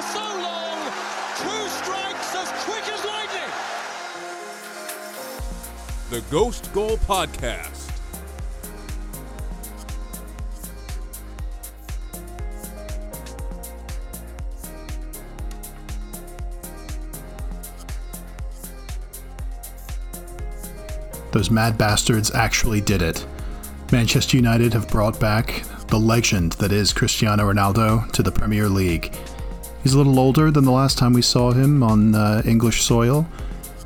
For so long, two strikes as quick as lightning! The Ghost Goal Podcast. Those mad bastards actually did it. Manchester United have brought back the legend that is Cristiano Ronaldo to the Premier League. He's a little older than the last time we saw him on uh, English soil,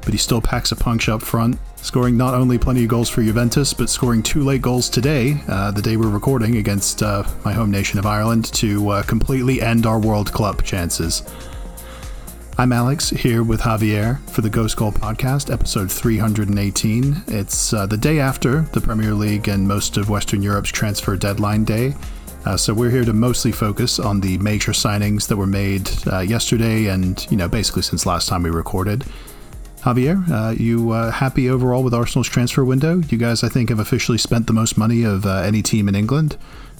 but he still packs a punch up front, scoring not only plenty of goals for Juventus, but scoring two late goals today, uh, the day we're recording, against uh, my home nation of Ireland to uh, completely end our World Cup chances. I'm Alex here with Javier for the Ghost Goal podcast, episode 318. It's uh, the day after the Premier League and most of Western Europe's transfer deadline day. Uh, so we're here to mostly focus on the major signings that were made uh, yesterday and, you know, basically since last time we recorded. Javier, uh, you uh, happy overall with Arsenal's transfer window? You guys, I think, have officially spent the most money of uh, any team in England.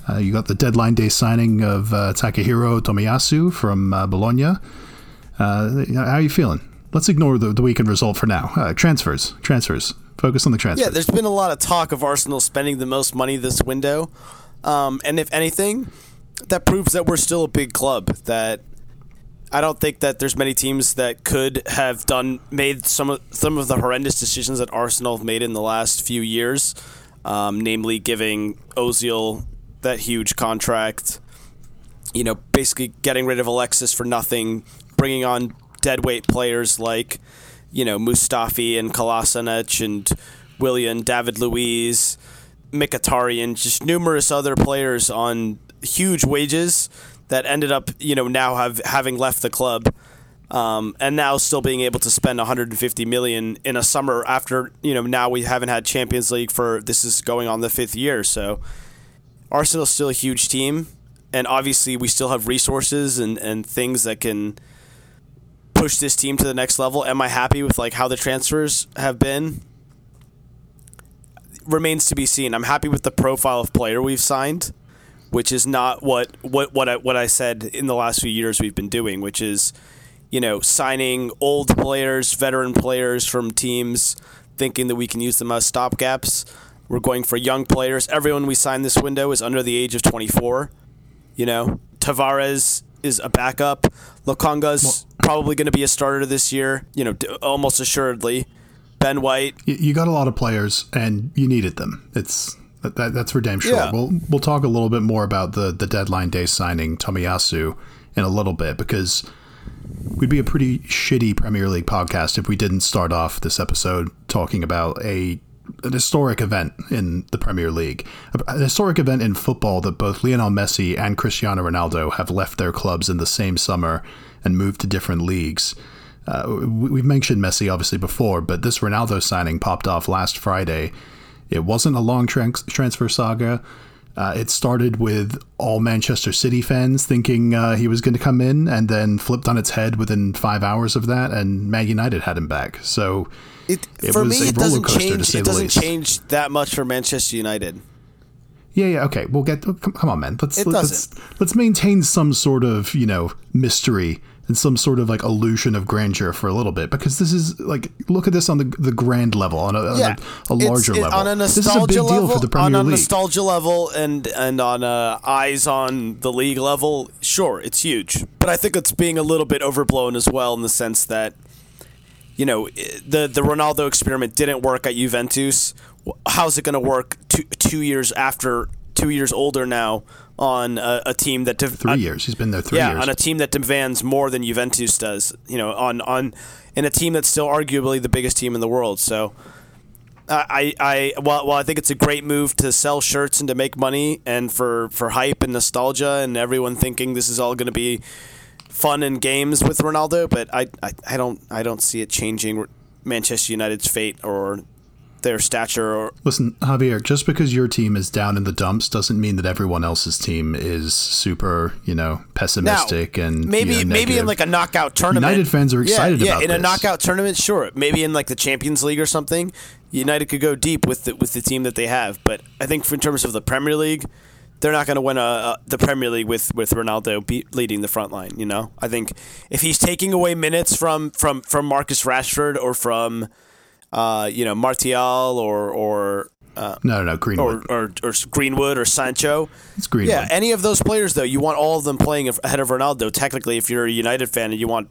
Uh, you got the deadline day signing of Takahiro Tomiyasu from Bologna. How are you feeling? Let's ignore the, the weekend result for now. Transfers, transfers. Focus on the transfers. Yeah, there's been a lot of talk of Arsenal spending the most money this window, um, and if anything, that proves that we're still a big club. That I don't think that there's many teams that could have done made some of some of the horrendous decisions that Arsenal have made in the last few years, um, namely giving Ozil that huge contract. You know, basically getting rid of Alexis for nothing, bringing on deadweight players like, you know, Mustafi and Kolasinac and Willian, David Luiz, Mkhitaryan, just numerous other players on huge wages that ended up, you know, now have having left the club. Um, and now still being able to spend 150 million in a summer after you know now we haven't had Champions League for this is going on the fifth year so Arsenal's still a huge team and obviously we still have resources and, and things that can push this team to the next level. Am I happy with like how the transfers have been? Remains to be seen. I'm happy with the profile of player we've signed, which is not what what what I, what I said in the last few years we've been doing, which is you know signing old players, veteran players from teams, thinking that we can use them as stopgaps. We're going for young players. Everyone we signed this window is under the age of 24. You know, Tavares is a backup. Lokonga's probably going to be a starter this year. You know, d- almost assuredly. Ben White. You, you got a lot of players, and you needed them. It's that, that, that's for damn sure. Yeah. We'll we'll talk a little bit more about the the deadline day signing Tomiyasu in a little bit because we'd be a pretty shitty Premier League podcast if we didn't start off this episode talking about a an historic event in the Premier League, an historic event in football that both Lionel Messi and Cristiano Ronaldo have left their clubs in the same summer and moved to different leagues. Uh, we- we've mentioned Messi obviously before, but this Ronaldo signing popped off last Friday. It wasn't a long trans- transfer saga. Uh, it started with all Manchester City fans thinking uh, he was going to come in, and then flipped on its head within five hours of that, and Man United had him back. So It, It for was me, a it roller doesn't change. say It the doesn't change that much for Manchester United. Yeah, yeah, okay. We'll get. Come, come on, man. Let's It let's doesn't. let's maintain some sort of you know mystery and some sort of like illusion of grandeur for a little bit because this is like look at this on the the grand level on a, on Yeah, a, a larger it- level. on a this is a big level. deal for the Premier on a League. nostalgia level and and on a eyes on the league level, sure, it's huge. But I think it's being a little bit overblown as well in the sense that you know eh, the the Ronaldo experiment didn't work at Juventus. How's it going to work two, two years after, two years older now on a, a team that three uh, years. He's been there three yeah, years. on a team that demands more than Juventus does. You know, on on in a team that's still arguably the biggest team in the world. So I, I, well, well, I think it's a great move to sell shirts and to make money and for, for hype and nostalgia and everyone thinking this is all going to be fun and games with Ronaldo. But I, I, I don't, I don't see it changing Manchester United's fate or their stature or listen javier just because your team is down in the dumps doesn't mean that everyone else's team is super you know pessimistic now, and maybe you know, maybe in like a knockout tournament united fans are excited yeah, yeah in this. a knockout tournament sure maybe in like the champions league or something united could go deep with the, with the team that they have but i think in terms of the premier league they're not going to win a, a, the Premier League with with Ronaldo be, leading the front line. You know, I think if he's taking away minutes from from from Marcus Rashford or from uh, you know Martial or or uh, no, no, no, Greenwood or, or, or Greenwood or Sancho. It's Greenwood. Yeah, any of those players though, you want all of them playing ahead of Ronaldo. Technically, if you're a United fan and you want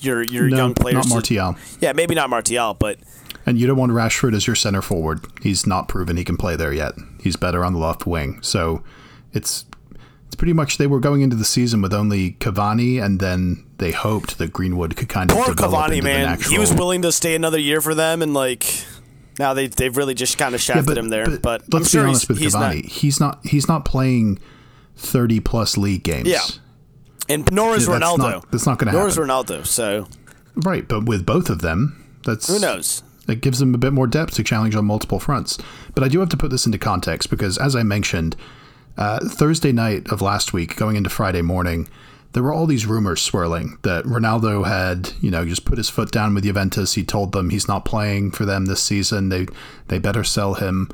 your your no, young players, not Martial. To, yeah, maybe not Martial, but and you don't want Rashford as your center forward. He's not proven he can play there yet. He's better on the left wing. So it's it's pretty much they were going into the season with only Cavani, and then they hoped that Greenwood could kind of poor develop Cavani, into man. Natural... He was willing to stay another year for them, and like now they they've really just kind of shafted yeah, but, him there. But, but let's sure be honest with he's Cavani. Not, he's not he's not playing thirty plus league games. Yeah, and nor is yeah, Ronaldo. That's not, that's not going to happen. Nor is Ronaldo. So right, but with both of them, that's who knows. It gives them a bit more depth to challenge on multiple fronts. But I do have to put this into context because, as I mentioned, uh, Thursday night of last week, going into Friday morning, there were all these rumors swirling that Ronaldo had, you know, just put his foot down with Juventus. He told them he's not playing for them this season. They they better sell him.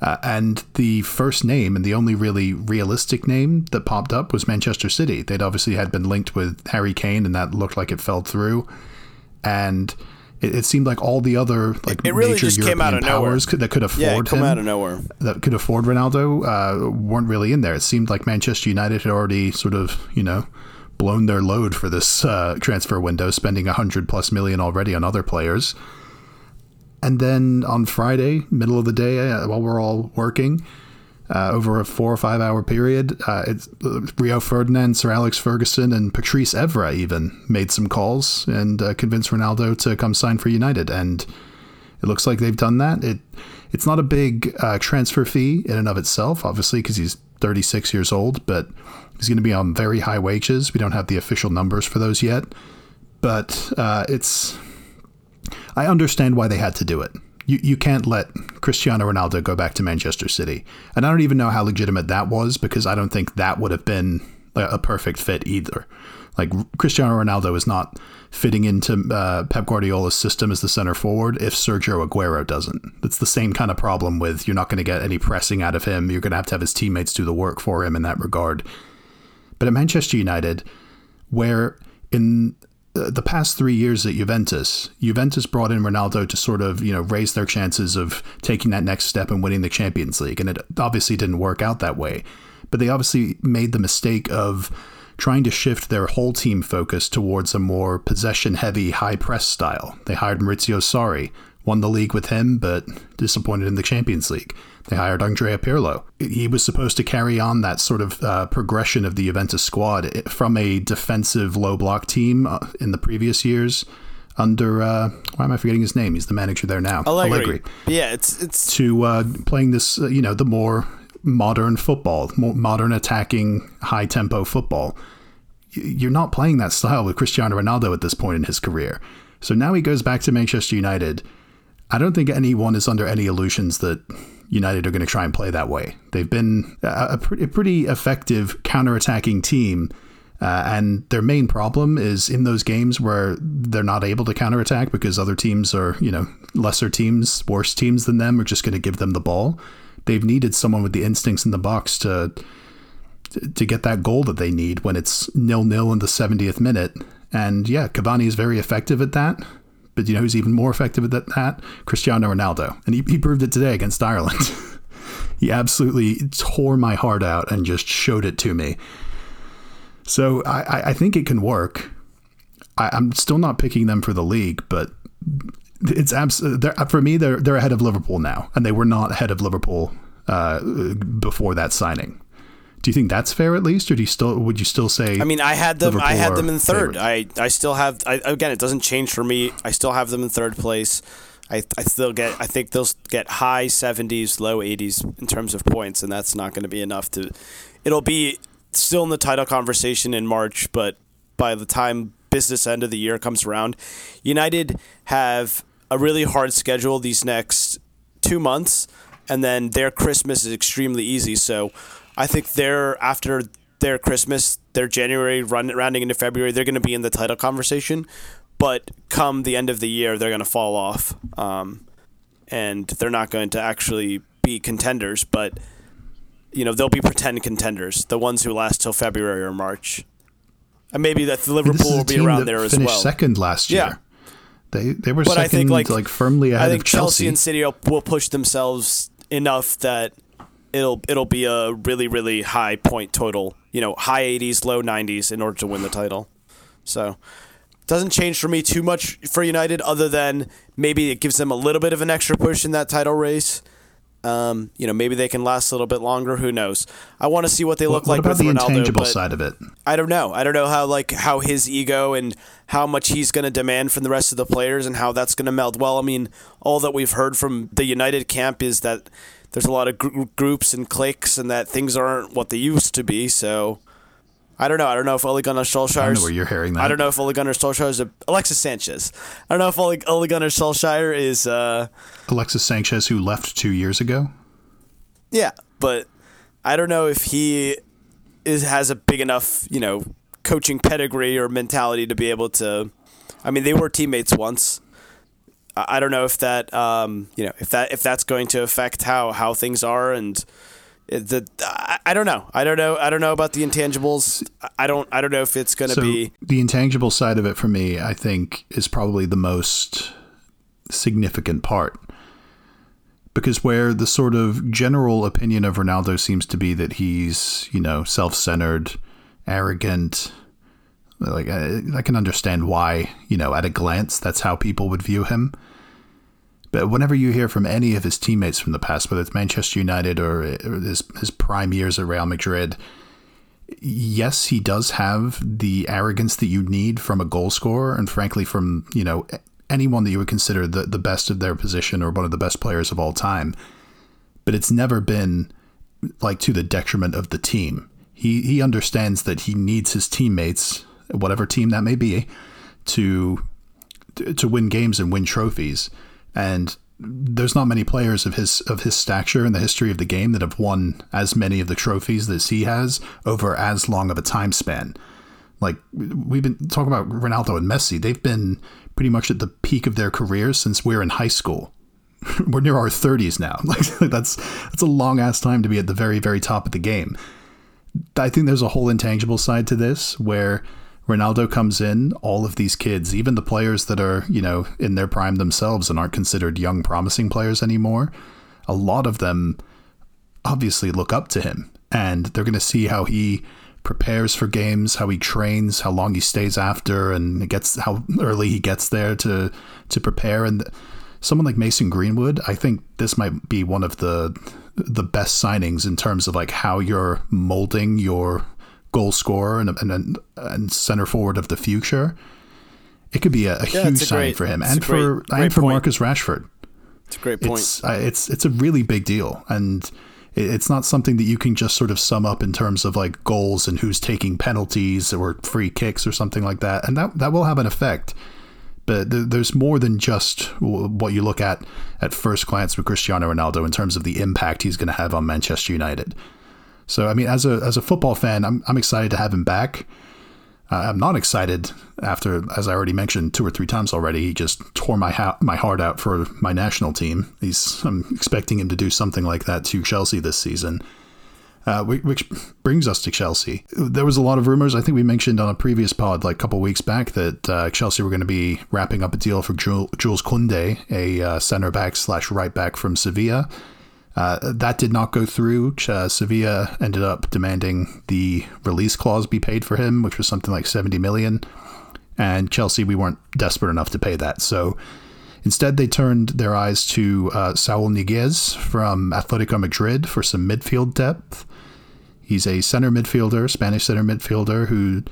Uh, and the first name and the only really realistic name that popped up was Manchester City. They'd obviously had been linked with Harry Kane, and that looked like it fell through. And it, it seemed like all the other like it really major just European came out of powers nowhere. could, that could afford yeah, come him, out of nowhere. that could afford Ronaldo uh, weren't really in there. It seemed like Manchester United had already sort of you know blown their load for this uh, transfer window, spending a hundred plus million already on other players. And then on Friday, middle of the day, uh, while we're all working, uh, over a four or five hour period, uh, it's, Rio Ferdinand, Sir Alex Ferguson, and Patrice Evra even made some calls and uh, convinced Ronaldo to come sign for United. And it looks like they've done that. It it's not a big uh, transfer fee in and of itself, obviously, because he's 36 years old, but he's going to be on very high wages. We don't have the official numbers for those yet, but uh, it's. I understand why they had to do it. You, you can't let Cristiano Ronaldo go back to Manchester City. And I don't even know how legitimate that was because I don't think that would have been a perfect fit either. Like Cristiano Ronaldo is not fitting into uh, Pep Guardiola's system as the center forward if Sergio Aguero doesn't. It's the same kind of problem with you're not going to get any pressing out of him. You're going to have to have his teammates do the work for him in that regard. But at Manchester United, where in the past three years at Juventus, Juventus brought in Ronaldo to sort of you know raise their chances of taking that next step and winning the Champions League, and it obviously didn't work out that way. But they obviously made the mistake of trying to shift their whole team focus towards a more possession-heavy, high-press style. They hired Maurizio Sarri, won the league with him, but disappointed in the Champions League. They hired Andrea Pirlo. He was supposed to carry on that sort of uh, progression of the Juventus squad from a defensive low block team uh, in the previous years under uh, why am I forgetting his name? He's the manager there now. Allegri. Allegri. Yeah, it's it's to uh, playing this, uh, you know, the more modern football, modern attacking, high tempo football. You're not playing that style with Cristiano Ronaldo at this point in his career. So now he goes back to Manchester United. I don't think anyone is under any illusions that United are going to try and play that way. They've been a, a pretty effective counter-attacking team, uh, and their main problem is in those games where they're not able to counterattack because other teams are, you know, lesser teams, worse teams than them are just going to give them the ball. They've needed someone with the instincts in the box to to get that goal that they need when it's nil nil in the 70th minute. And yeah, Cavani is very effective at that. But you know who's even more effective at that? Cristiano Ronaldo. And he, he proved it today against Ireland. he absolutely tore my heart out and just showed it to me. So I, I think it can work. I, I'm still not picking them for the league, but it's abs- for me they're they're ahead of Liverpool now, and they were not ahead of Liverpool uh, before that signing. Do you think that's fair at least, or do you still would you still say? I mean, I had them. Liverpool I had them in third. favorites? I I still have. I, again, it doesn't change for me. I still have them in third place. I, I still get I think they'll get high 70s, low 80s in terms of points, and that's not going to be enough to. It'll be still in the title conversation in March, but by the time business end of the year comes around, United have a really hard schedule these next two months, and then their Christmas is extremely easy. So I think they're after their Christmas, their January run rounding into February, they're going to be in the title conversation but come the end of the year, they're going to fall off, um, and they're not going to actually be contenders. But you know, they'll be pretend contenders, the ones who last till February or March, and maybe that Liverpool will be around there as well. Second last year. Yeah. They, they were but second, I think like, like firmly ahead I think of Chelsea. Chelsea and City will push themselves enough that it'll it'll be a really really high point total. You know, high 80s, low 90s in order to win the title. So doesn't change for me too much for United, other than maybe it gives them a little bit of an extra push in that title race. Um, you know, maybe they can last a little bit longer. Who knows? I want to see what they look what like. What about with the Ronaldo, intangible side of it? I don't know. I don't know how like how his ego and how much he's going to demand from the rest of the players and how that's going to meld well. I mean, all that we've heard from the United camp is that there's a lot of gr- groups and cliques and that things aren't what they used to be. So I don't know. I don't know if Ole Gunnar Solskjaer. I don't know where you're hearing that. I don't know if Ole Gunnar Solskjaer is a, Alexis Sanchez. I don't know if Ole, Ole Gunnar Solskjaer is uh, Alexis Sanchez, who left two years ago. Yeah, but I don't know if he is has a big enough, you know, coaching pedigree or mentality to be able to. I mean, they were teammates once. I don't know if that, um, you know, if that if that's going to affect how how things are and the I don't know. I don't know. I don't know about the intangibles. I don't. I don't know if it's going to so be the intangible side of it for me. I think is probably the most significant part because where the sort of general opinion of Ronaldo seems to be that he's you know self-centered, arrogant. Like I, I can understand why you know at a glance that's how people would view him but whenever you hear from any of his teammates from the past, whether it's Manchester United or, his, his prime years at Real Madrid, yes, he does have the arrogance that you need from a goal scorer, and frankly, from you know anyone that you would consider the the best of their position or one of the best players of all time. But it's never been like to the detriment of the team. He he understands that he needs his teammates, whatever team that may be, to to win games and win trophies and there's not many players of his of his stature in the history of the game that have won as many of the trophies as he has over as long of a time span. Like we've been talking about Ronaldo and Messi, they've been pretty much at the peak of their careers since we're in high school. we're near our 30s now. Like that's that's a long ass time to be at the very very top of the game. I think there's a whole intangible side to this where Ronaldo comes in, all of these kids, even the players that are, you know, in their prime themselves and aren't considered young, promising players anymore, a lot of them obviously look up to him. And they're going to see how he prepares for games, how he trains, how long he stays after, and gets how early he gets there to to prepare. And someone like Mason Greenwood, I think this might be one of the the best signings in terms of like how you're molding your goal scorer and and, and center forward of the future, it could be a, a yeah, huge a signing for him and for great, great and for point. Marcus Rashford. It's a great point. It's, uh, it's it's a really big deal, and it's not something that you can just sort of sum up in terms of like goals and who's taking penalties or free kicks or something like that, and that that will have an effect. But there's more than just what you look at at first glance with Cristiano Ronaldo in terms of the impact he's going to have on Manchester United. So I mean, as a as a football fan, I'm I'm excited to have him back. Uh, I'm not excited after, as I already mentioned two or three times already. He just tore my ha- my heart out for my national team. He's I'm expecting him to do something like that to Chelsea this season. Uh, which brings us to Chelsea. There was a lot of rumors. I think we mentioned on a previous pod, like a couple weeks back, that uh, Chelsea were going to be wrapping up a deal for Jules Koundé, a uh, center back slash right back from Sevilla. Uh, that did not go through. Uh, Sevilla ended up demanding the release clause be paid for him, which was something like 70 million. And Chelsea, we weren't desperate enough to pay that. So instead, they turned their eyes to uh, Saul Niguez from Atletico Madrid for some midfield depth. He's a center midfielder, Spanish center midfielder, who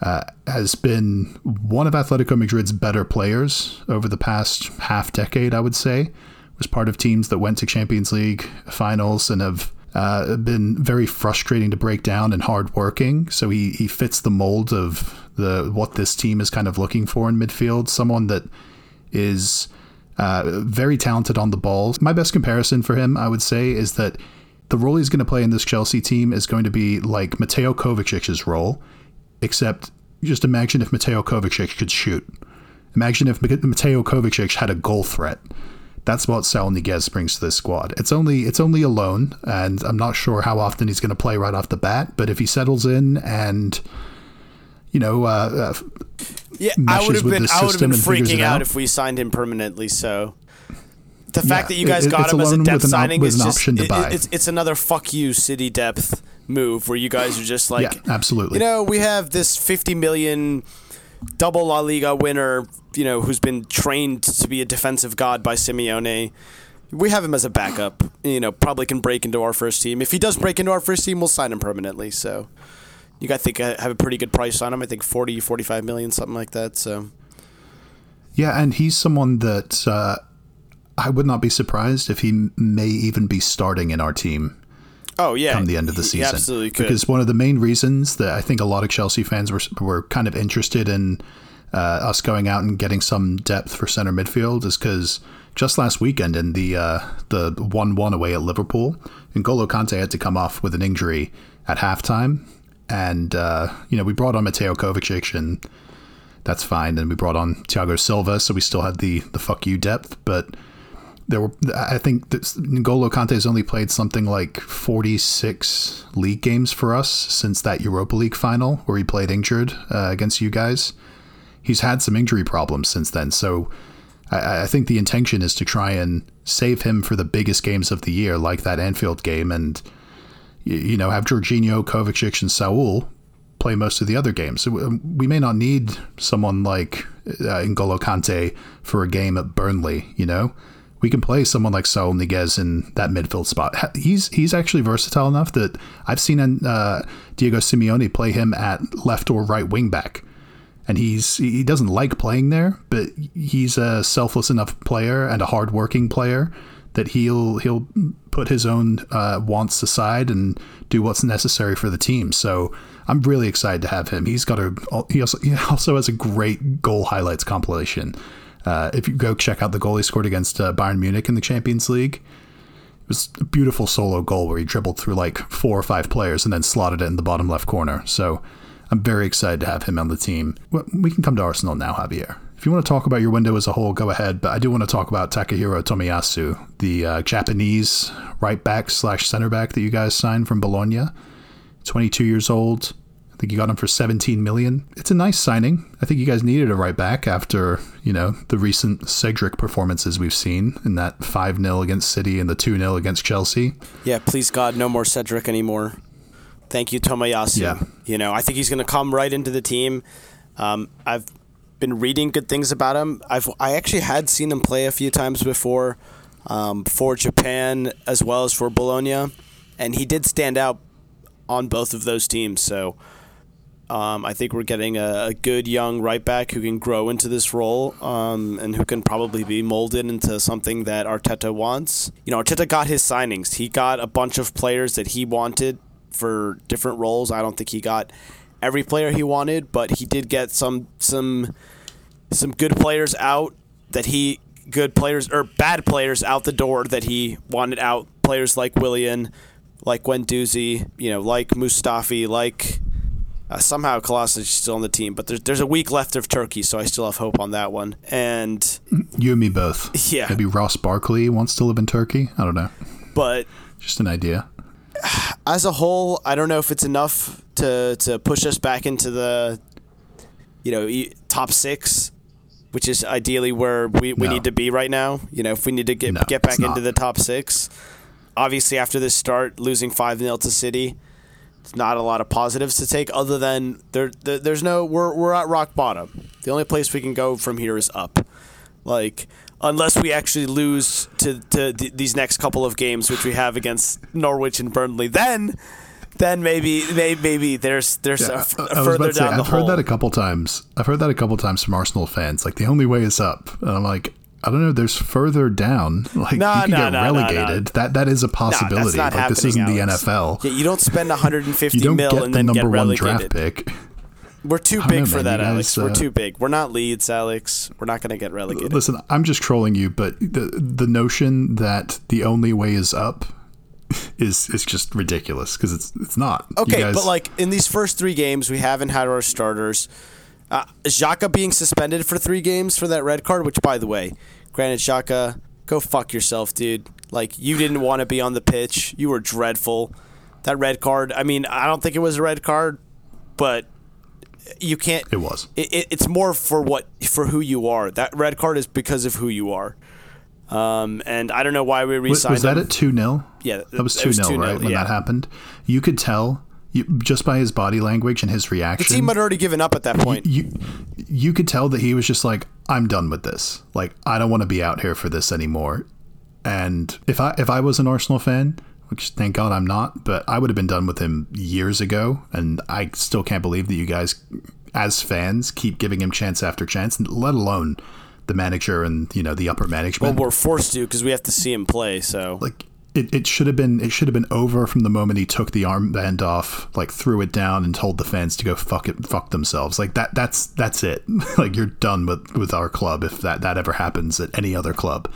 uh, has been one of Atletico Madrid's better players over the past half decade, I would say. Was part of teams that went to Champions League finals and have uh, been very frustrating to break down and hardworking. So he, he fits the mold of the what this team is kind of looking for in midfield. Someone that is uh, very talented on the ball. My best comparison for him, I would say, is that the role he's going to play in this Chelsea team is going to be like Mateo Kovacic's role, except just imagine if Mateo Kovacic could shoot. Imagine if Mateo Kovacic had a goal threat. That's what Saul Niguez brings to this squad. It's only it's only a loan, and I'm not sure how often he's going to play right off the bat. But if he settles in and you know, uh, uh, yeah, I would have been I would have been freaking out, out if we signed him permanently. So the fact yeah, that you guys it, got him as a depth signing is just it, it's it's another fuck you city depth move where you guys are just like yeah, absolutely. You know, we have this 50 million double La Liga winner, you know, who's been trained to be a defensive god by Simeone. We have him as a backup. You know, probably can break into our first team. If he does break into our first team, we'll sign him permanently. So you got to think I have a pretty good price on him. I think 40, 45 million, something like that. So yeah, and he's someone that uh, I would not be surprised if he may even be starting in our team. Oh yeah, come the end of the season, absolutely could. Because one of the main reasons that I think a lot of Chelsea fans were were kind of interested in uh, us going out and getting some depth for center midfield is because just last weekend in the uh, the one one away at Liverpool, N'Golo Kante had to come off with an injury at halftime, and uh, you know we brought on Mateo Kovacic and that's fine. And we brought on Thiago Silva, so we still had the the fuck you depth, but there were I think N'Golo Kante has only played something like 46 league games for us since that Europa League final where he played injured uh, against you guys. He's had some injury problems since then, so I, I, think the intention is to try and save him for the biggest games of the year, like that Anfield game, and you know have Jorginho, Kovacic, and Saul play most of the other games. Um, we may not need someone like uh, N'Golo Kante for a game at Burnley, you know we can play someone like Saul Niguez in that midfield spot. He's he's actually versatile enough that I've seen uh, Diego Simeone play him at left or right wing back, and he's he doesn't like playing there, but he's a selfless enough player and a hardworking player that he'll he'll put his own uh, wants aside and do what's necessary for the team. So I'm really excited to have him. He's got a he also he also has a great goal highlights compilation uh, if you go check out the goal he scored against uh, Bayern Munich in the Champions League, it was a beautiful solo goal where he dribbled through like four or five players and then slotted it in the bottom left corner. So I'm very excited to have him on the team. We can come to Arsenal now, Javier. If you want to talk about your window as a whole, go ahead. But I do want to talk about Takahiro Tomiyasu, the uh, Japanese right back slash center back that you guys signed from Bologna. 22 years old, I think you got him for 17 million. It's a nice signing. I think you guys needed a right back after, you know, the recent Cedric performances we've seen in that 5-0 against City and the 2-0 against Chelsea. Yeah, please God, no more Cedric anymore. Thank you, Tomiyasu. Yeah. You know, I think he's going to come right into the team. Um, I've been reading good things about him. I've I actually had seen him play a few times before, um, for Japan as well as for Bologna, and he did stand out on both of those teams. So um, I think we're getting a, a, good young right back who can grow into this role um, and who can probably be molded into something that Arteta wants. You know, Arteta got his signings. He got a bunch of players that he wanted for different roles. I don't think he got every player he wanted, but he did get some some some good players out that he good players or bad players out the door that he wanted out. Players like Willian, like Guendouzi, you know, like Mustafi, like uh, somehow Kolasinac is still on the team, but there's there's a week left of Turkey, so I still have hope on that one. And you and me both. Yeah. Maybe Ross Barkley wants to live in Turkey. I don't know. But just an idea. As a whole, I don't know if it's enough to to push us back into the you know top six, which is ideally where we, we no. need to be right now. You know, if we need to get no, get back into the top six. Obviously, after this start, losing five 0 to City it's not a lot of positives to take other than there, there, there's no we're we're at rock bottom. The only place we can go from here is up. Like unless we actually lose to to th- these next couple of games which we have against Norwich and Burnley, then then maybe maybe, maybe there's there's a, I- f- a further say, down the I've hole. heard that a couple times. I've heard that a couple times from Arsenal fans. Like the only way is up, and I'm like, I don't know. There's further down. Like No, you can no, get no, relegated. That that is a possibility. that's not like this isn't the NFL. Yeah, you don't spend 150 you don't mil get and the then number get one relegated. draft pick. We're too big know, for man. that, guys, Alex. We're uh, too big. We're not Leeds, Alex. We're not going to get relegated. Listen, I'm just trolling you, but the the notion that the only way is up is is just ridiculous because it's it's not. Okay, guys- but like in these first three games, we haven't had our starters. Uh, Xhaka being suspended for three games for that red card, which, by the way, granted, Xhaka, go fuck yourself, dude. Like, you didn't want to be on the pitch. You were dreadful. That red card, I mean, I don't think it was a red card, but you can't. It was. It, it, it's more for what for who you are. That red card is because of who you are. Um, and I don't know why we re-signed was that him. at two 0 Yeah, that was two was 0 right when yeah. that happened. You could tell you, just by his body language and his reaction. The team had already given up at that point. you you could tell that he was just like I'm done with this. Like I don't want to be out here for this anymore. And if I if I was an Arsenal fan, which thank God I'm not, but I would have been done with him years ago and I still can't believe that you guys as fans keep giving him chance after chance, let alone the manager and, you know, the upper management. Well, we're forced to because we have to see him play. So like it, it should have been it should have been over from the moment he took the armband off, like threw it down and told the fans to go fuck it fuck themselves. Like that that's that's it. like you're done with with our club if that that ever happens at any other club.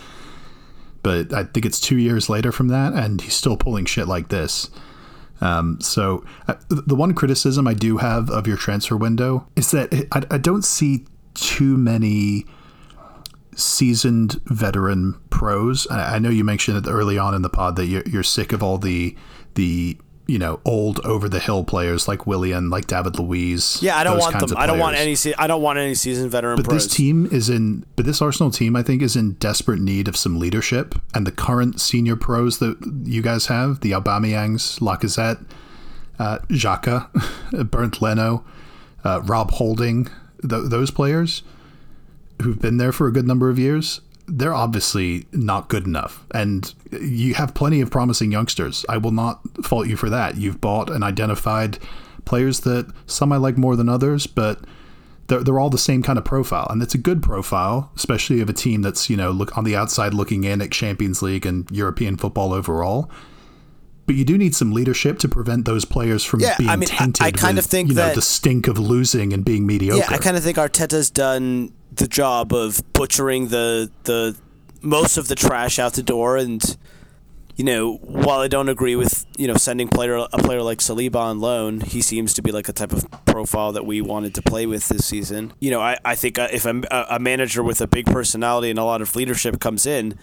But I think it's two years later from that, and he's still pulling shit like this. Um, so uh, the one criticism I do have of your transfer window is that I, I don't see too many seasoned veteran pros. I I know you mentioned it early on in the pod that you're, you're sick of all the the you know old over the hill players like Willian, like David Luiz. yeah, I don't want them. I don't want any. Se- I don't want any seasoned veteran But pros. this team is in, but this Arsenal team, I think, is in desperate need of some leadership. And the current senior pros that you guys have, the Aubameyangs, Lacazette, uh, Xhaka, Bernd Leno, uh, Rob Holding, th- those players who've been there for a good number of years, they're obviously not good enough. And you have plenty of promising youngsters. I will not fault you for that. You've bought and identified players that some I like more than others, but they're, they're all the same kind of profile. And it's a good profile, especially of a team that's, you know, look on the outside looking in at Champions League and European football overall. But you do need some leadership to prevent those players from Yeah, being I mean, I- tainted I kind with, of think you know, that- the stink of losing and being mediocre. Yeah, I kind of think Arteta's done the job of butchering the the most of the trash out the door, and you know, while I don't agree with you know sending player a player like Saliba on loan, he seems to be like a type of profile that we wanted to play with this season. You know, I, I think uh, if a, a manager with a big personality and a lot of leadership comes in,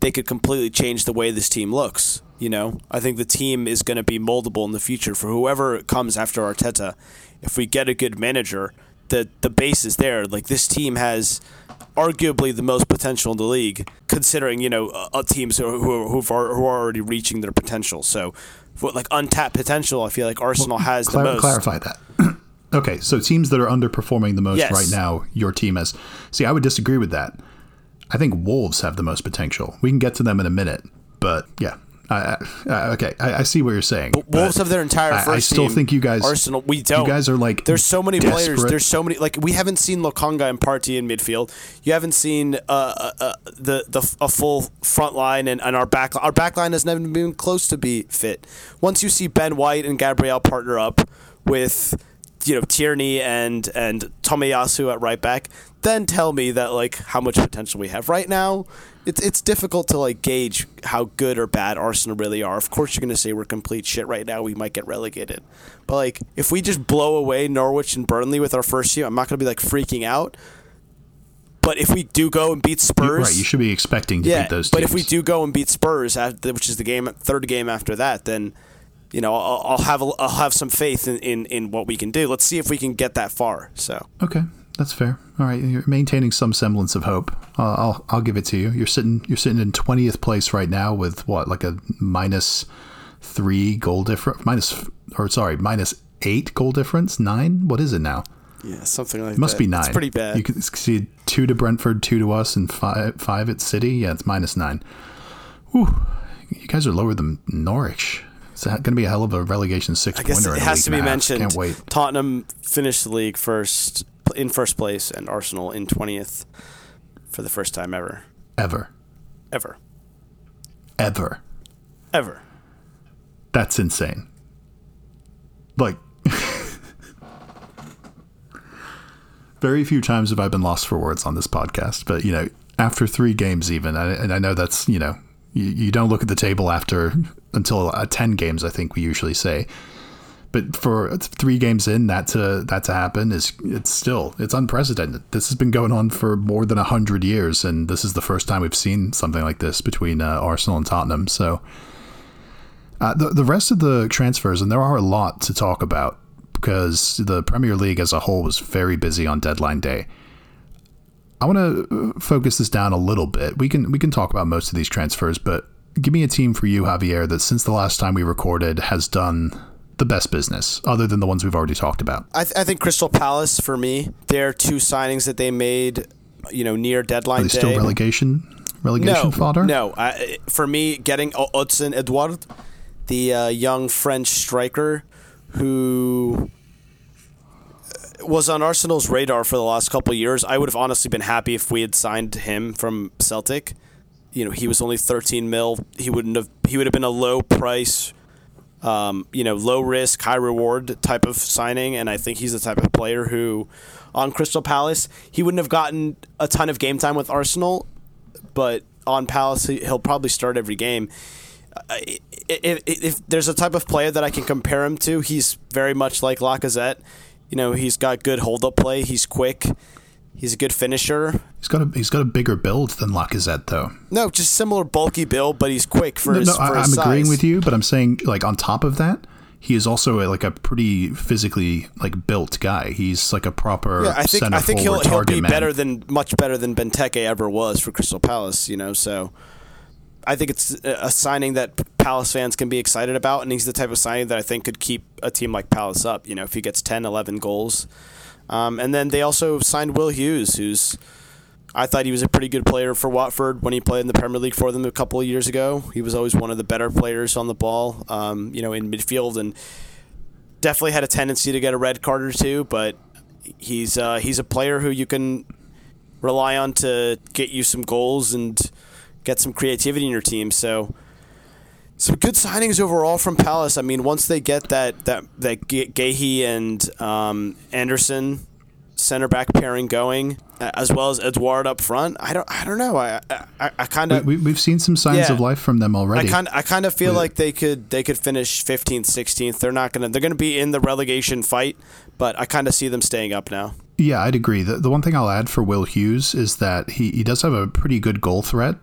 they could completely change the way this team looks. You know, I think the team is going to be moldable in the future for whoever comes after Arteta. If we get a good manager, the the base is there. Like this team has arguably the most potential in the league, considering you know uh, teams who who who've, are- who are already reaching their potential. So, for like untapped potential, I feel like Arsenal has the most. Clarify that. okay, so teams that are underperforming the most Yes. right now, your team has. See, I would disagree with that. I think Wolves have the most potential. We can get to them in a minute, but yeah. I, I, I- okay, I, I see what you're saying. Wolves but have their entire I- first I still team. think you guys. Arsenal, we don't. You guys are like. There's so many players. There's so many. Like we haven't seen Lokonga and Partey in midfield. You haven't seen uh, uh, uh, the the a full front line and, and our back our back line has never been close to be fit. Once you see Ben White and Gabriel partner up with you know Tierney and and Tomiyasu at right back, then tell me that like how much potential we have right now. It's it's difficult to like gauge how good or bad Arsenal really are. Of course, you're gonna say we're complete shit right now. We might get relegated, but like if we just blow away Norwich and Burnley with our first team, I'm not gonna be like freaking out. But if we do go and beat Spurs, Right, you should be expecting to yeah. beat those but if we do go and beat Spurs, which is the game third game after that, then you know I'll, I'll have a, I'll have some faith in, in in what we can do. Let's see if we can get that far. So Okay, that's fair. All right, you're maintaining some semblance of hope. Uh, I'll I'll give it to you. You're sitting you're sitting in twentieth place right now with what like a minus three goal difference, minus or sorry minus eight goal difference, nine. What is it now? yeah, something like It must that. be nine. It's pretty bad. You can see two to Brentford, two to us, and five five at City. Yeah, it's minus nine. Whew. You guys are lower than Norwich. It's going to be a hell of a relegation six I guess it has to be and a half. mentioned. Can't wait. Tottenham finished the league first in first place, and Arsenal in twentieth for the first time ever, Ever, ever, ever. ever. That's insane. Like, very few times have I been lost for words on this podcast, but you know, after three games, even, I- and I know that's you know, you, you don't look at the table after until uh, ten games. I think we usually say, but for three games in, that to that to happen is it's still it's unprecedented. This has been going on for more than hundred years, and this is the first time we've seen something like this between uh, Arsenal and Tottenham. So. Uh, the the rest of the transfers, and there are a lot to talk about because the Premier League as a whole was very busy on deadline day. I want to focus this down a little bit. We can we can talk about most of these transfers, but give me a team for you, Javier, that since the last time we recorded has done the best business, other than the ones we've already talked about. I, th- I think Crystal Palace for me. Their two signings that they made, you know, near deadline Are they day. still relegation relegation no, fodder? No, I, for me, getting Odsonne Edouard, the uh, young French striker who uh, was on Arsenal's radar for the last couple of years, I would have honestly been happy if we had signed him from Celtic. You know, he was only 13 mil. He wouldn't have. He would have been a low price, um, you know, low risk, high reward type of signing, and I think he's the type of player who, on Crystal Palace, he wouldn't have gotten a ton of game time with Arsenal, but on Palace, he- he'll probably start every game. If, if, if there's a type of player that I can compare him to, he's very much like Lacazette. You know, he's got good hold up play. He's quick. He's a good finisher. He's got a he's got a bigger build than Lacazette, though. No, just similar bulky build, but he's quick for No, his, no, I, I'm agreeing with you, but I'm saying like on top of that, he is also a, like a pretty physically like built guy. He's like a proper Yeah, I think I think he'll he'll be man. better than much better than Benteke ever was for Crystal Palace. You know, so I think it's a a signing that Palace fans can be excited about, and he's the type of signing that I think could keep a team like Palace up. You know, if he gets 10, 11 goals, um, and then they also signed Will Hughes, who's I thought he was a pretty good player for Watford when he played in the Premier League for them a couple of years ago. He was always one of the better players on the ball, um, you know, in midfield, and definitely had a tendency to get a red card or two. But he's uh, he's a player who you can rely on to get you some goals and get some creativity in your team. So some good signings overall from Palace. I mean, once they get that that that Ga- Guéhi and um, Andersen center back pairing going, as well as Edouard up front, I don't I don't know. I I, I kind of. We, we've seen some signs Yeah. of life from them already. I kind I kind of feel But- like they could they could finish 15th, 16th. They're not gonna they're gonna be in the relegation fight, but I kind of see them staying up now. Yeah, I'd agree. The, the one thing I'll add for Will Hughes is that he, he does have a pretty good goal threat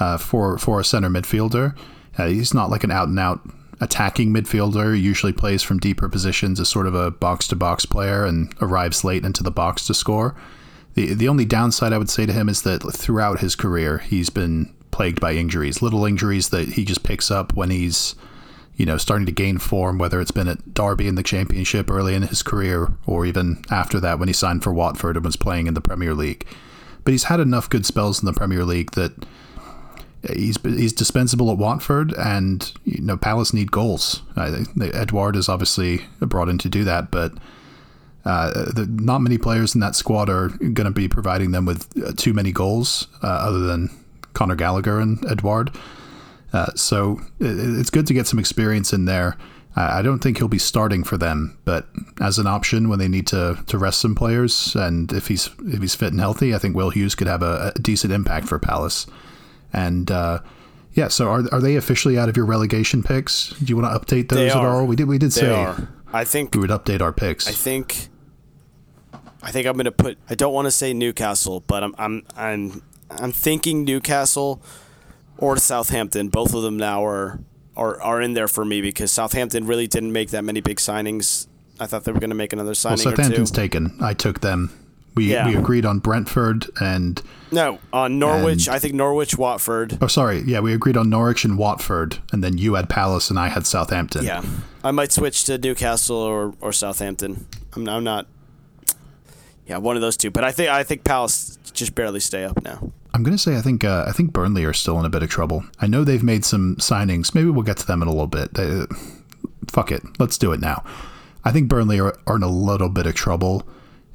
uh, for for a center midfielder. Uh, he's not like an out and out attacking midfielder. He usually plays from deeper positions as sort of a box to box player and arrives late into the box to score. The the only downside I would say to him is that throughout his career he's been plagued by injuries, little injuries that he just picks up when he's you know, starting to gain form, whether it's been at Derby in the Championship early in his career or even after that when he signed for Watford and was playing in the Premier League. But he's had enough good spells in the Premier League that he's he's dispensable at Watford, and you know Palace need goals. Uh, Edouard is obviously brought in to do that, but uh, not many players in that squad are going to be providing them with uh, too many goals, uh, other than Conor Gallagher and Edouard. Uh, so it, it's good to get some experience in there. I I don't think he'll be starting for them, but as an option when they need to, to rest some players, and if he's if he's fit and healthy, I think Will Hughes could have a, a decent impact for Palace. And uh, yeah, so are, are they officially out of your relegation picks? Do you want to update those at all? We did we did They say are. I think we would update our picks. I think I think I'm gonna put. I don't want to say Newcastle, but I'm I'm I'm I'm thinking Newcastle or Southampton. Both of them now are are are in there for me because Southampton really didn't make that many big signings. I thought they were gonna make another well, signing or Southampton's taken. I took them. We Yeah. we agreed on Brentford and no, on Norwich. And- I think Norwich, Watford. oh sorry, yeah, we agreed on Norwich and Watford, and then you had Palace and I had Southampton. Yeah, I might switch to Newcastle or, or Southampton. I'm, I'm not. Yeah, one of those two. But I think I think Palace just barely stay up now. I'm gonna say I think uh, I think Burnley are still in a bit of trouble. I know they've made some signings. Maybe we'll get to them in a little bit. Uh, fuck it, let's do it now. I think Burnley are, are in a little bit of trouble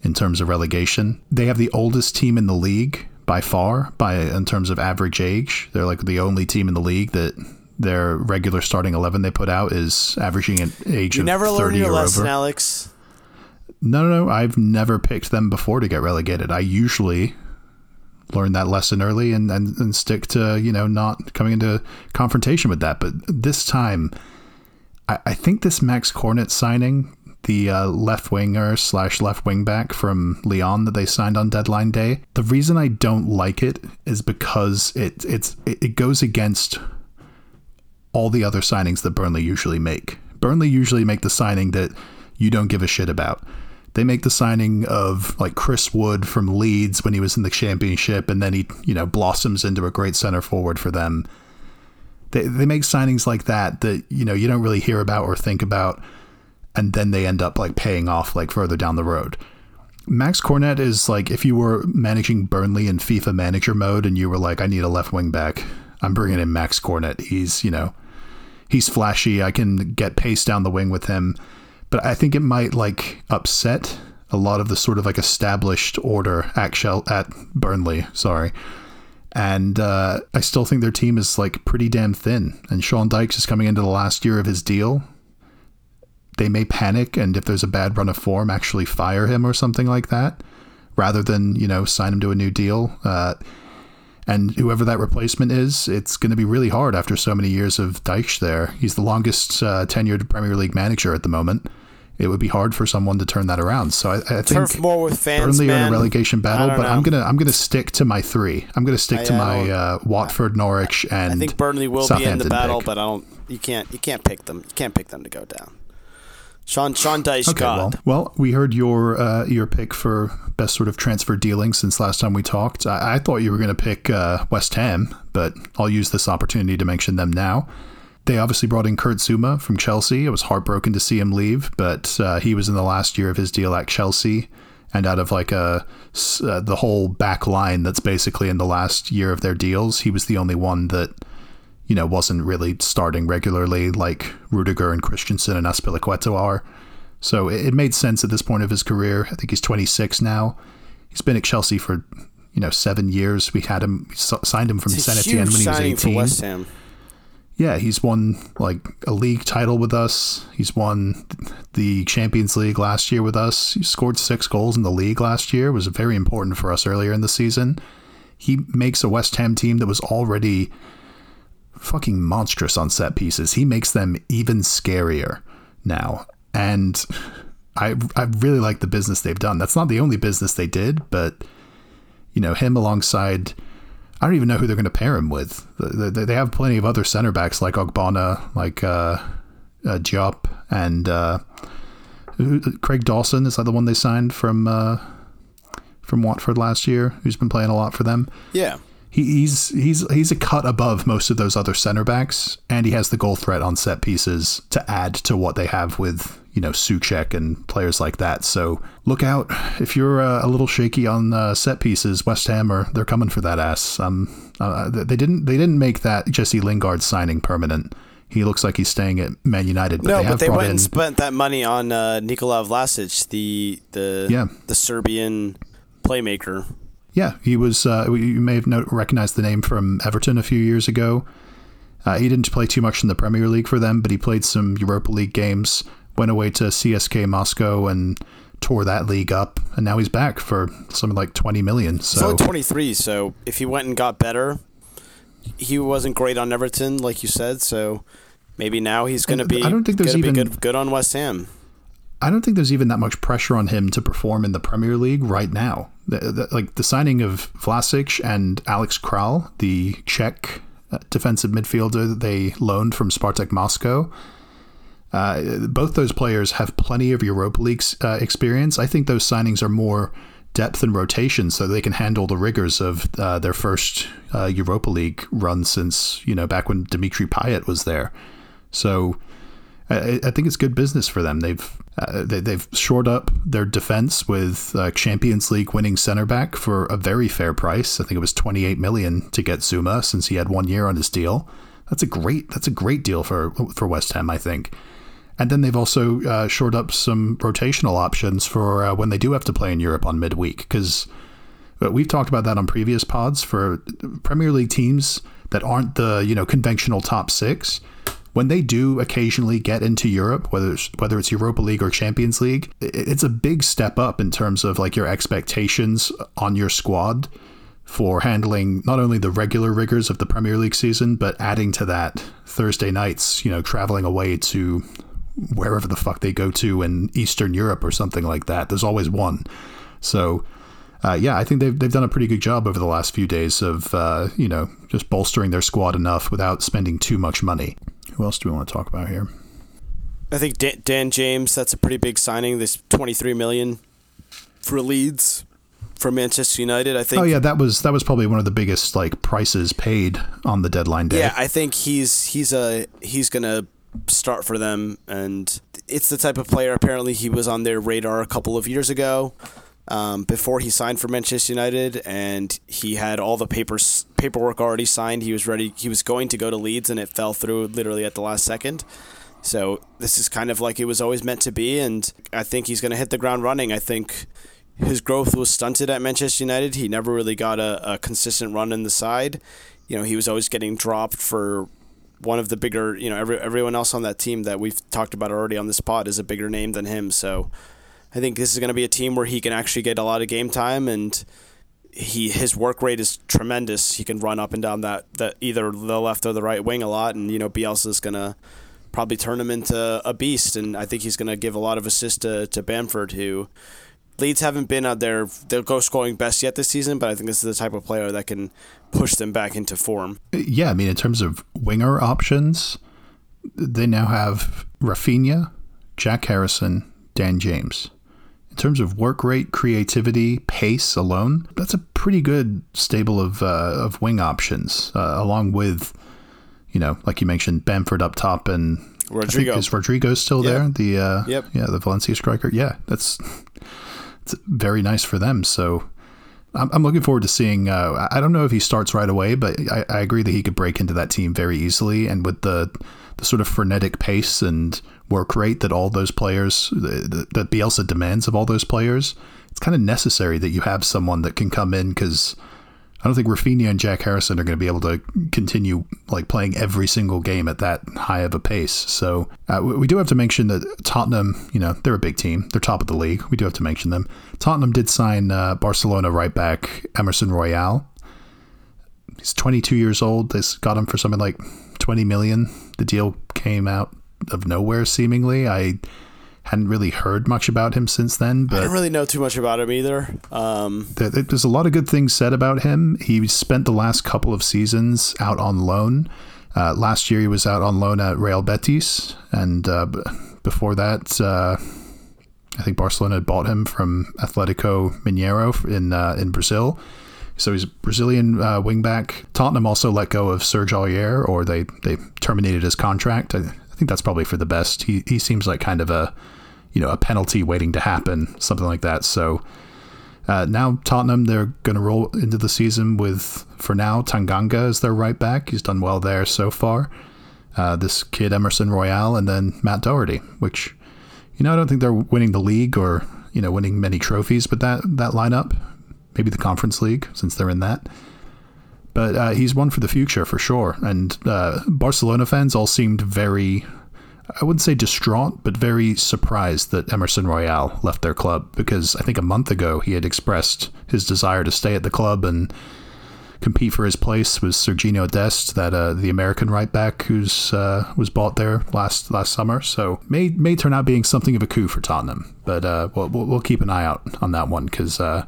in terms of relegation. They have the oldest team in the league by far, by in terms of average age. They're like the only team in the league that their regular starting eleven they put out is averaging an age You of never learned thirty your or lesson, over. Alex. No, no, no. I've never picked them before to get relegated. I usually learn that lesson early and, and, and stick to, you know, not coming into confrontation with that. But this time, I, I think this Max Cornet signing, the uh, left winger slash left wing back from Lyon that they signed on deadline day, the reason I don't like it is because it, it's, it, it goes against all the other signings that Burnley usually make. Burnley usually make the signing that you don't give a shit about. They make the signing of like Chris Wood from Leeds when he was in the championship, and then he, you know, blossoms into a great center forward for them. They, they make signings like that that, you know, you don't really hear about or think about, and then they end up like paying off like further down the road. Max Cornet is like if you were managing Burnley in FIFA manager mode and you were like, I need a left wing back, I'm bringing in Max Cornet. He's, you know, he's flashy. I can get pace down the wing with him. But I think it might like upset a lot of the sort of like established order at Shell at Burnley. Sorry. And uh, I still think their team is like pretty damn thin. And Sean Dykes is coming into the last year of his deal. They may panic and if there's a bad run of form, actually fire him or something like that, rather than you know sign him to a new deal. Uh, and whoever that replacement is, it's going to be really hard after so many years of Dyche there. He's the longest uh, tenured Premier League manager at the moment. It would be hard for someone to turn that around. So I, I Turf think more with fans, Burnley are in a relegation battle, but I'm gonna I'm gonna stick to my three. I'm gonna stick to I- I my uh, Watford, Norwich, and I think Burnley will be in the battle, pick. but I don't. You can't. You can't pick them. You can't pick them to go down. Sean Sean Dyche, Okay, well, well, we heard your uh, your pick for best sort of transfer dealing since last time we talked. I, I thought you were going to pick uh, West Ham, but I'll use this opportunity to mention them now. They obviously brought in Kurt Zouma from Chelsea. I was heartbroken to see him leave, but uh, he was in the last year of his deal at Chelsea, and out of like a uh, the whole back line that's basically in the last year of their deals, he was the only one that you know, wasn't really starting regularly like Rudiger and Christensen and Azpilicueta are. So it, it made sense at this point of his career. I think he's 26 now. He's been at Chelsea for, you know, seven years. We had him, we signed him from It's when he was 18. for West Ham. Yeah, he's won like a league title with us. He's won the Champions League last year with us. He scored six goals in the league last year. It was very important for us earlier in the season. He makes a West Ham team that was already fucking monstrous on set pieces. He makes them even scarier now. And I I really like the business they've done. That's not the only business they did, but you know, him alongside I don't even know who they're going to pair him with. They, have plenty of other center backs like Ogbonna, like uh, uh, and uh, Craig Dawson is that the one they signed from uh, from Watford last year, who's been playing a lot for them. Yeah. He, he's he's he's a cut above most of those other center backs, and he has the goal threat on set pieces to add to what they have with you know Soucek and players like that. So look out if you're uh, a little shaky on uh, set pieces. West Ham are they're coming for that ass. Um, uh, they didn't they didn't make that Jesse Lingard signing permanent. He looks like he's staying at Man United, but no, they but they went in and spent that money on uh, Nikola Vlasic, the the Yeah. the Serbian playmaker. Yeah, he was. Uh, you may have recognized the name from Everton a few years ago. Uh, he didn't play too much in the Premier League for them, but he played some Europa League games. Went away to CSKA Moscow and tore that league up, and now he's back for something like twenty million. So only 23, so if he went and got better, he wasn't great on Everton, like you said. So maybe now he's going to be. I don't think there's even- good, good on West Ham. I don't think there's even that much pressure on him to perform in the Premier League right now. The, the, like the signing of Vlasic and Alex Kral, the Czech uh, defensive midfielder that they loaned from Spartak Moscow. Uh, both those players have plenty of Europa League uh, experience. I think those signings are more depth and rotation, so they can handle the rigors of uh, their first uh, Europa League run since you know back when Dimitri Payet was there. So I, I think it's good business for them. They've uh, they, they've shored up their defense with uh, Champions League winning center back for a very fair price. I think it was 28 million to get Zouma since he had one year on his deal. That's a great that's a great deal for for West Ham, I think. And then they've also uh, shored up some rotational options for uh, when they do have to play in Europe on midweek because uh, we've talked about that on previous pods for Premier League teams that aren't the you know conventional top six when they do occasionally get into Europe, whether it's, whether it's Europa League or Champions League, it's a big step up in terms of like your expectations on your squad for handling not only the regular rigors of the Premier League season, but adding to that Thursday nights, you know, traveling away to wherever the fuck they go to in Eastern Europe or something like that. There's always one. So, uh, yeah, I think they've, they've done a pretty good job over the last few days of, uh, you know, just bolstering their squad enough without spending too much money. Who else do we want to talk about here? I think Dan, Dan James. That's a pretty big signing. This twenty three million for Leeds for Manchester United. I think. Oh yeah, that was that was probably one of the biggest like prices paid on the deadline day. Yeah, I think he's he's a he's gonna start for them, and it's the type of player. Apparently, he was on their radar a couple of years ago um, before he signed for Manchester United, and he had all the papers paperwork already signed. He was ready. He was going to go to Leeds, and it fell through literally at the last second. So this is kind of like it was always meant to be, and I think he's going to hit the ground running. I think his growth was stunted at Manchester United. He never really got a, a consistent run in the side. You know, he was always getting dropped for one of the bigger. You know, every, everyone else on that team that we've talked about already on this pod is a bigger name than him. So I think this is going to be a team where he can actually get a lot of game time and he his work rate is tremendous. He can run up and down that, that either the left or the right wing a lot, and you know Bielsa's gonna probably turn him into a beast, and I think he's gonna give a lot of assists to, to Bamford, who Leeds haven't been at their their goal scoring best yet this season, but I think this is the type of player that can push them back into form. Yeah, I mean in terms of winger options, they now have Rafinha, Jack Harrison, Dan James in terms of work rate, creativity, pace alone, that's a pretty good stable of uh, of wing options, uh, along with, you know, like you mentioned, Bamford up top and Rodrigo. is Rodrigo still Yeah. there? The uh, Yep. yeah, the Valencia striker. Yeah, that's it's very nice for them. So. I'm, I'm looking forward to seeing. Uh, I don't know if he starts right away, but I, I agree that he could break into that team very easily. And with the the sort of frenetic pace and work rate that all those players that Bielsa demands of all those players, it's kind of necessary that you have someone that can come in because I don't think Rafinha and Jack Harrison are going to be able to continue like playing every single game at that high of a pace. So uh, we, we do have to mention that Tottenham, you know, they're a big team. They're top of the league. We do have to mention them. Tottenham did sign uh, Barcelona right back Emerson Royal. He's 22 years old. They got him for something like 20 million. The deal came out of nowhere, seemingly. I hadn't really heard much about him since then, I but don't really know too much about him either. Um, there- there's a lot of good things said about him. He spent the last couple of seasons out on loan. Uh, last year, he was out on loan at Real Betis, and uh, b- before that, uh, I think Barcelona had bought him from Atletico Mineiro in uh, in Brazil. So he's a Brazilian uh, wingback. Tottenham also let go of Serge Aurier, or they, they terminated his contract. I, I think that's probably for the best. He he seems like kind of a you know a penalty waiting to happen, something like that. So uh, now Tottenham, they're going to roll into the season with, for now, Tanganga as their right back. He's done well there so far. Uh, this kid Emerson Royal, and then Matt Doherty, which, you know, I don't think they're winning the league or you know winning many trophies, but that that lineup, maybe the Conference League since they're in that. But uh, he's one for the future for sure. And uh, Barcelona fans all seemed very I wouldn't say distraught, but very surprised that Emerson Royal left their club because I think a month ago he had expressed his desire to stay at the club and compete for his place with Sergiño Dest, that uh, the American right back who's uh, was bought there last last summer. So may may turn out being something of a coup for Tottenham, but uh, we'll, we'll we'll keep an eye out on that one because uh,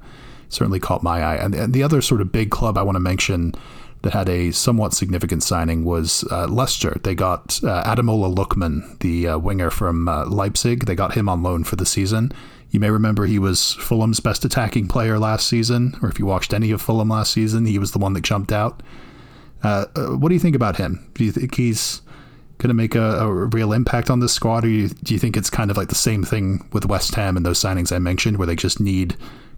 certainly caught my eye. And, the other sort of big club I want to mention that had a somewhat significant signing was uh, Leicester. They got uh, Ademola Lookman, the uh, winger from uh, Leipzig. They got him on loan for the season. You may remember he was Fulham's best attacking player last season, or if you watched any of Fulham last season, he was the one that jumped out. Uh, uh, what do you think about him? Do you think he's going to make a, a, real impact on this squad, or you, do you think it's kind of like the same thing with West Ham and those signings I mentioned, where they just need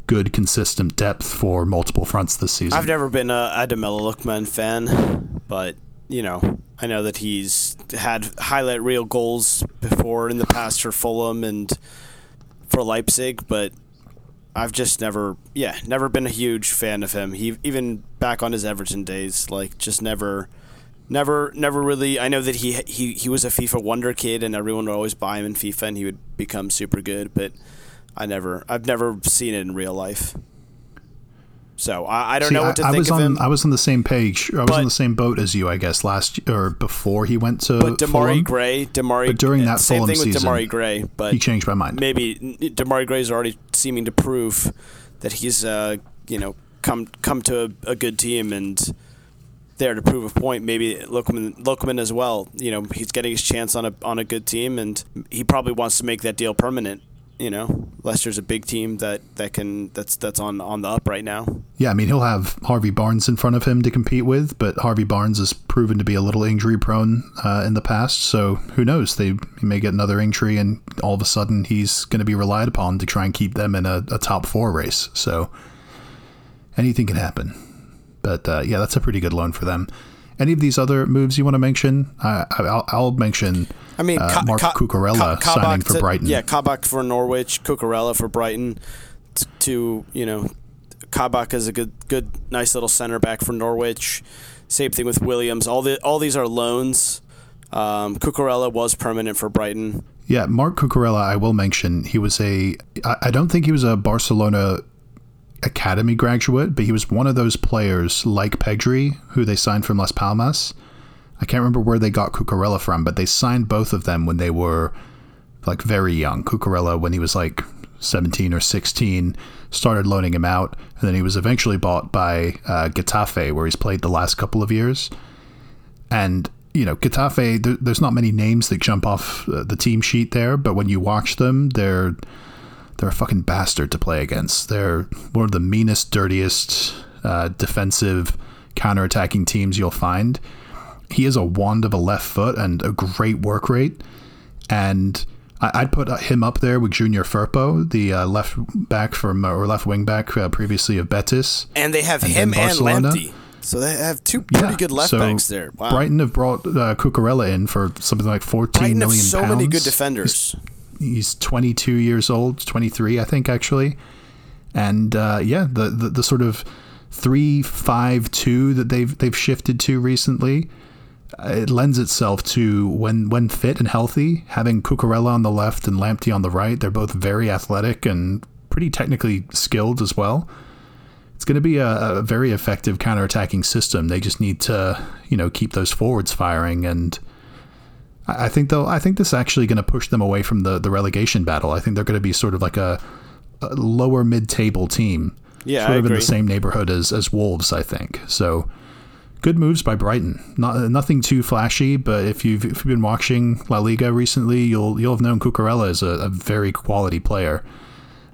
good, consistent depth for multiple fronts this season? I've never been a Ademola Lookman fan, but you know, I know that he's had highlight reel goals before in the past for Fulham and for Leipzig, but I've just never, yeah, never been a huge fan of him. He even back on his Everton days, like just never, never, never really. I know that he he he was a FIFA wonder kid, and everyone would always buy him in FIFA, and he would become super good. But I never, I've never seen it in real life. So I, I don't See, know what to I, I think was of on, him. I was on the same page. I was But- on the same boat as you, I guess, last or before he went to but Demarai Fulham. Gray, Demarai, But during that same Fulham thing with season, Demarai Gray, but he changed my mind. maybe Demarai is already seeming to prove that he's uh, you know come come to a, a good team and there to prove a point. Maybe Lookman Lookman as well. You know he's getting his chance on a on a good team and he probably wants to make that deal permanent. You know Leicester's a big team that, that can that's that's on, on the up right now. Yeah, I mean he'll have Harvey Barnes in front of him to compete with, but Harvey Barnes has proven to be a little injury prone uh, in the past. So who knows? They he may get another injury, and all of a sudden he's going to be relied upon to try and keep them in a, a top four race. So anything can happen. But uh, yeah, that's a pretty good loan for them. Any of these other moves you want to mention? I, I'll, I'll mention. I mean, uh, Marc Ka- Cucurella Ka- signing for to- Brighton. Yeah, Kabak for Norwich, Cucurella for Brighton. t- To you know, Kabak is a good, good, nice little center back for Norwich. Same thing with Williams. All the all these are loans. Um, Cucurella was permanent for Brighton. Yeah, Marc Cucurella, I will mention, he was a. I I don't think he was a Barcelona academy graduate, but he was one of those players like Pedri, who they signed from Las Palmas. I can't remember where they got Cucurella from, but they signed both of them when they were like very young. Cucurella, when he was like 17 or 16, started loaning him out, and then he was eventually bought by uh, Getafe, where he's played the last couple of years. And you know, Getafe, there, there's not many names that jump off uh, the team sheet there, but when you watch them, they're they're a fucking bastard to play against. They're one of the meanest, dirtiest uh, defensive counterattacking teams you'll find. He has a wand of a left foot and a great work rate, and I- I'd put him up there with Junior Firpo, the uh, left back from or left wing back uh, previously of Betis. And they have And him and? Lamptey. So they have two pretty good left so backs there. Wow. Brighton have brought uh, Cucurella in for something like fourteen million Brighton have so pounds. many good defenders. He's 22 years old, 23, I think, actually. And uh, yeah, the, the the sort of three five two that they've they've shifted to recently, it lends itself to when when fit and healthy, having Cucurella on the left and Lamptey on the right. They're both very athletic and pretty technically skilled as well. It's going to be a, a very effective counterattacking system. They just need to, you know, keep those forwards firing and. I think though I think this is actually going to push them away from the, the relegation battle. I think they're going to be sort of like a, a lower mid table team, Yeah, sort I of in the same neighborhood as, as Wolves. I think so. Good moves by Brighton. Not nothing too flashy, but if you've if you've been watching La Liga recently, you'll you'll have known Cucurella is a, a very quality player.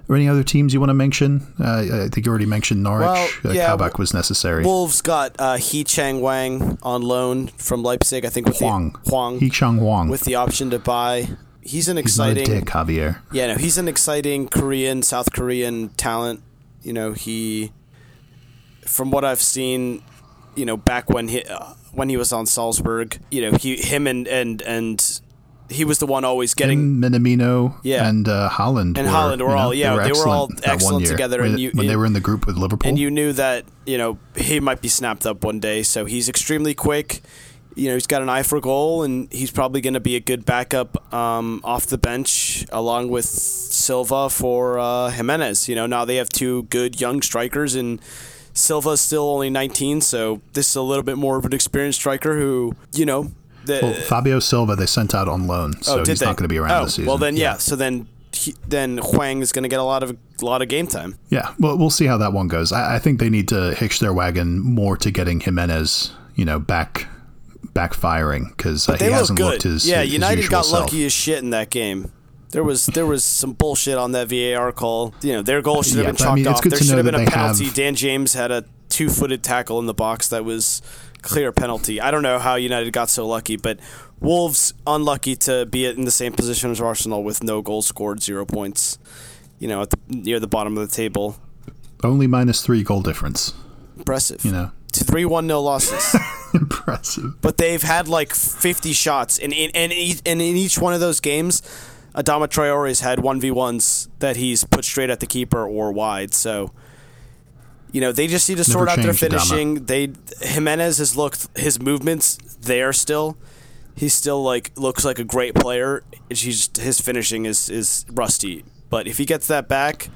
Or any other teams you want to mention? Uh, I think you already mentioned Norwich. Well, uh, yeah, Kabak was necessary. Wolves got uh, Hee Chan Hwang on loan from Leipzig. I think with Hwang. the Hwang Hee Chan Hwang. with the option to buy. He's an exciting. He's not a dick, Javier. Yeah, no, he's an exciting Korean, South Korean talent. You know, he, from what I've seen, you know, back when he uh, when he was on Salzburg, you know, he him and and and he was the one always getting. Him, Minamino, Yeah. and uh, Haaland. And were, Haaland were you know, all- yeah, they were all that one excellent together, when, and you- when they were in the group with Liverpool. and you knew that you know he might be snapped up one day. So he's extremely quick. You know he's got an eye for goal, and he's probably going to be a good backup um, off the bench along with Silva for uh, Jimenez. You know now they have two good young strikers, and Silva's still only 19, so this is a little bit more of an experienced striker who you know. The, well, Fabio Silva they sent out on loan, so oh, he's they? not going to be around oh, this season. Well, then yeah. So then he, then Hwang is going to get a lot of a lot of game time. yeah. Well, we'll see how that one goes. I, I think they need to hitch their wagon more to getting Jimenez, you know, back backfiring because uh, he hasn't looked his yeah, his United got self. lucky as shit in that game. There was there was some bullshit on that VAR call. You know, their goal should have Yeah, been but I chalked mean, off. There should have been a penalty. have- Dan James had a two footed tackle in the box that was clear penalty. I don't know how United got so lucky, but Wolves unlucky to be in the same position as Arsenal with no goals scored, zero points. You know, at the, near the bottom of the table. Only minus three goal difference. Impressive. You know, to three one nil losses. impressive. But they've had like fifty shots, and in and, and in each one of those games, Adama Traore's had one v ones that he's put straight at the keeper or wide. So you know, they just need to sort Never out their finishing. They Jimenez has looked his movements there still. He still like looks like a great player. Just his finishing is is rusty. But if he gets that back,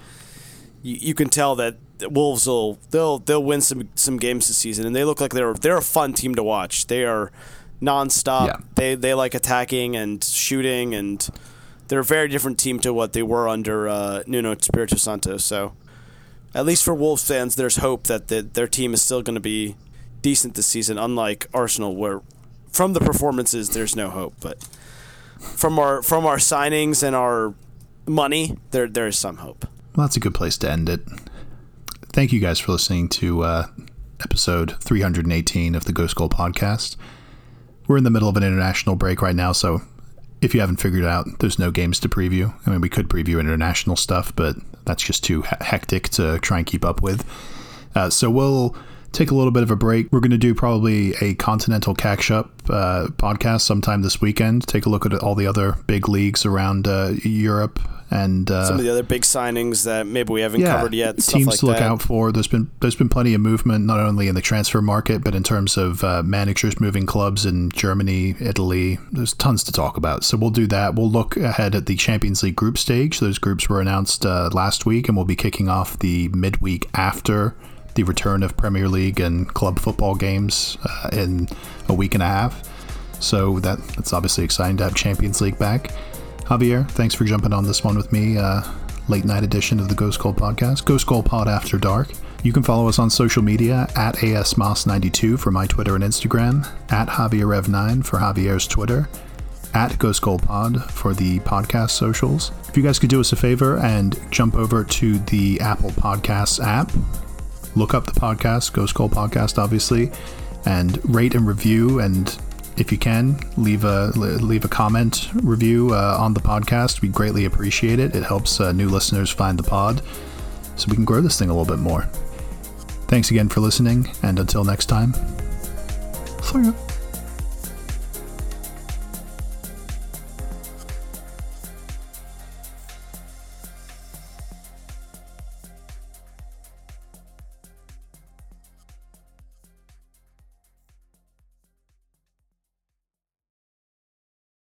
you, you can tell that the Wolves will they'll they'll win some some games this season, and they look like they're they're a fun team to watch. They are nonstop. Yeah. They they like attacking and shooting, and they're a very different team to what they were under uh, Nuno Espirito Santo. So at least for Wolves fans, there's hope that the, their team is still going to be decent this season, unlike Arsenal, where from the performances there's no hope. But from our from our signings and our money, there there is some hope. Well, that's a good place to end it. Thank you guys for listening to uh, episode 318 of the Ghost Goal podcast. We're in the middle of an international break right now, so if you haven't figured it out, there's no games to preview. I mean, we could preview international stuff, but that's just too hectic to try and keep up with. Uh, so we'll take a little bit of a break. We're going to do probably a continental catch up uh, podcast sometime this weekend. Take a look at all the other big leagues around uh, Europe and uh, Some of the other big signings that maybe we haven't covered yet. Stuff Teams like to look that. out for. There's been there's been plenty of movement not only in the transfer market but in terms of uh, managers moving clubs in Germany, Italy. There's tons to talk about. So we'll do that. We'll look ahead at the Champions League group stage. Those groups were announced uh, last week, and we'll be kicking off the midweek after the return of Premier League and club football games uh, in a week and a half. So that that's obviously exciting to have Champions League back. Javier, thanks for jumping on this one with me. Uh, late night edition of the Ghost Goal podcast, Ghost Goal Pod After Dark. You can follow us on social media at ASMOS92 for my Twitter and Instagram, at JavierRev9 for Javier's Twitter, at Ghost Goal Pod for the podcast socials. If you guys could do us a favor and jump over to the Apple Podcasts app, look up the podcast, Ghost Goal Podcast, obviously, and rate and review. And if you can, leave a leave a comment review uh, on the podcast. We greatly appreciate it. It helps uh, new listeners find the pod, so we can grow this thing a little bit more. Thanks again for listening, and until next time, see.